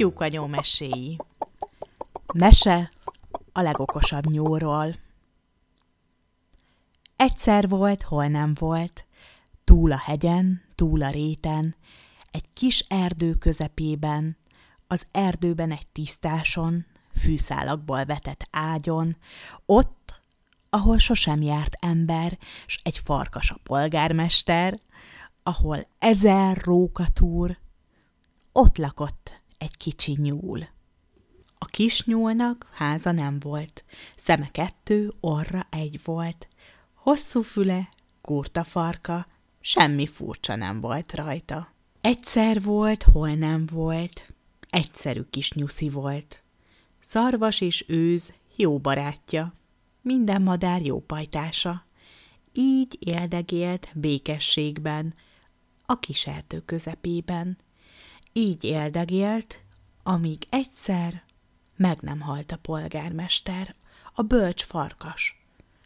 Rókanyó meséi Mese a legokosabb nyúlról. Egyszer volt, hol nem volt, túl a hegyen, túl a réten, egy kis erdő közepében, az erdőben egy tisztáson, fűszálakból vetett ágyon, ott, ahol sosem járt ember, s egy farkas a polgármester, ahol ezer rókatúr, ott lakott egy kicsi nyúl. A kis nyúlnak háza nem volt, szeme kettő, orra egy volt, hosszú füle, kurta farka, semmi furcsa nem volt rajta. Egyszer volt, hol nem volt, egyszerű kis nyuszi volt. Szarvas és őz jó barátja, minden madár jó pajtása. Így éldegélt békességben, a kis erdő közepében. Így éldegélt, amíg egyszer meg nem halt a polgármester, a bölcs farkas,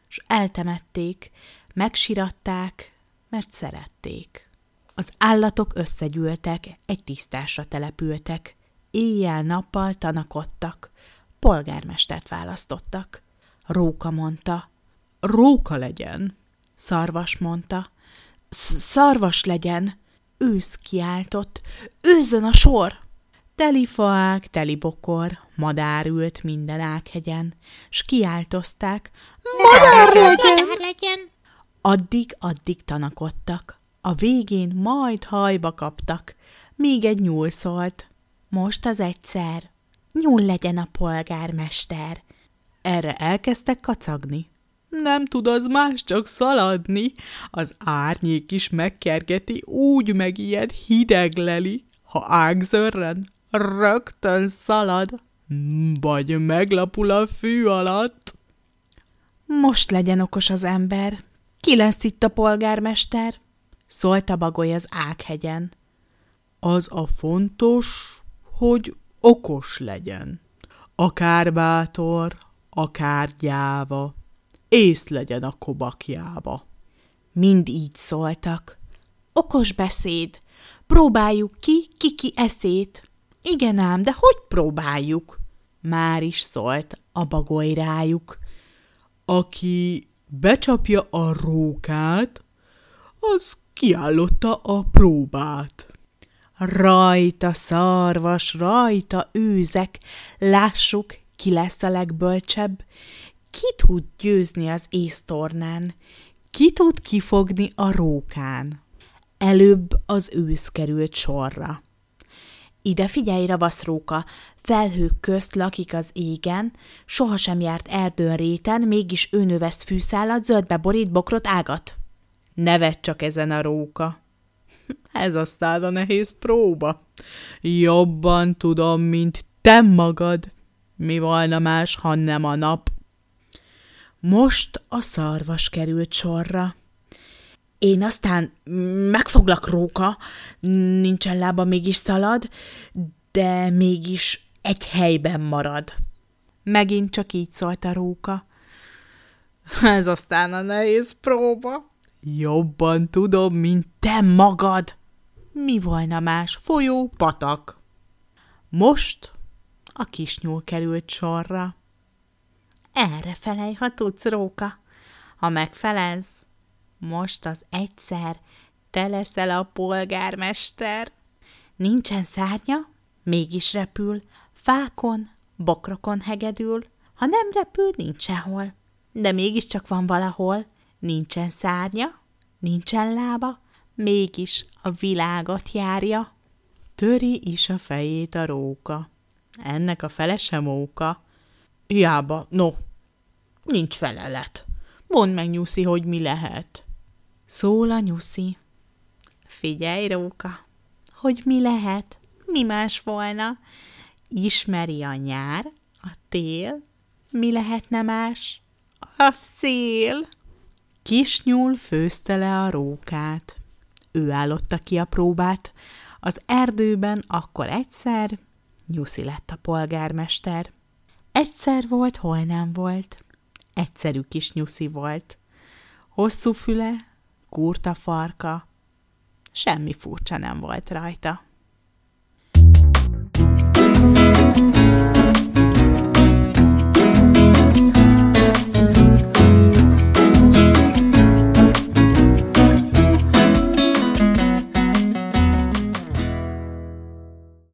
s eltemették, megsiratták, mert szerették. Az állatok összegyűltek, egy tisztásra települtek, éjjel-nappal tanakodtak, polgármestert választottak. Róka mondta, Róka legyen. Szarvas mondta, Szarvas legyen. Ősz kiáltott, őzön a sor! Teli faák, teli bokor, madár ült minden ághegyen, s kiáltozták, madár legyen! Madár legyen! Addig-addig tanakodtak, a végén majd hajba kaptak, míg egy nyúl szólt. Most az egyszer, nyúl legyen a polgármester. Erre elkezdtek kacagni. Nem tud az más csak szaladni, az árnyék is megkergeti, úgy megijed hideg leli, ha ágzörren, rögtön szalad, vagy meglapul a fű alatt. Most legyen okos az ember. Ki lesz itt a polgármester? Szólt a bagoly az ághegyen. Az a fontos, hogy okos legyen. Akár bátor, akár gyáva, ész legyen a kobakjába. Mind így szóltak. Okos beszéd, próbáljuk ki, kiki eszét. Igen ám, de hogy próbáljuk? Már is szólt a bagoly rájuk. Aki becsapja a rókát, az kiállotta a próbát. Rajta szarvas, rajta őzek, lássuk, ki lesz a legbölcsebb, ki tud győzni az észtornán, ki tud kifogni a rókán. Előbb az ősz került sorra. Ide figyelj, ravaszróka, felhők közt lakik az égen, sohasem járt erdőn réten, mégis ő növeszt fűszálat, zöldbe borít bokrot ágat. Nevet csak ezen a róka. Ez aztán a nehéz próba. Jobban tudom, mint te magad. Mi volna más, ha nem a nap? Most a szarvas került sorra. Én aztán megfoglak róka, nincsen lába, mégis szalad, de mégis egy helyben marad. Megint csak így szólt a róka. Ez aztán a nehéz próba. Jobban tudom, mint te magad. Mi volna más? Folyó, patak. Most a kisnyúl került sorra. Erre felej, ha tudsz, róka. Ha megfelelsz, most az egyszer te leszel a polgármester. Nincsen szárnya, mégis repül, fákon, bokrokon hegedül, ha nem repül, nincs sehol. De mégiscsak van valahol, nincsen szárnya, nincsen lába, mégis a világot járja. Töri is a fejét a róka. Ennek a fele sem óka. Hiába, no, nincs felelet. Mondd meg, Nyuszi, hogy mi lehet. Szól a Nyuszi. Figyelj, Róka, hogy mi lehet, mi más volna. Ismeri a nyár, a tél, mi lehetne más? A szél. Kis nyúl főzte le a rókát. Ő állotta ki a próbát. Az erdőben akkor egyszer Nyuszi lett a polgármester. Egyszer volt, hol nem volt, egyszerű kis nyuszi volt. Hosszú füle, kurta farka, semmi furcsa nem volt rajta. thank you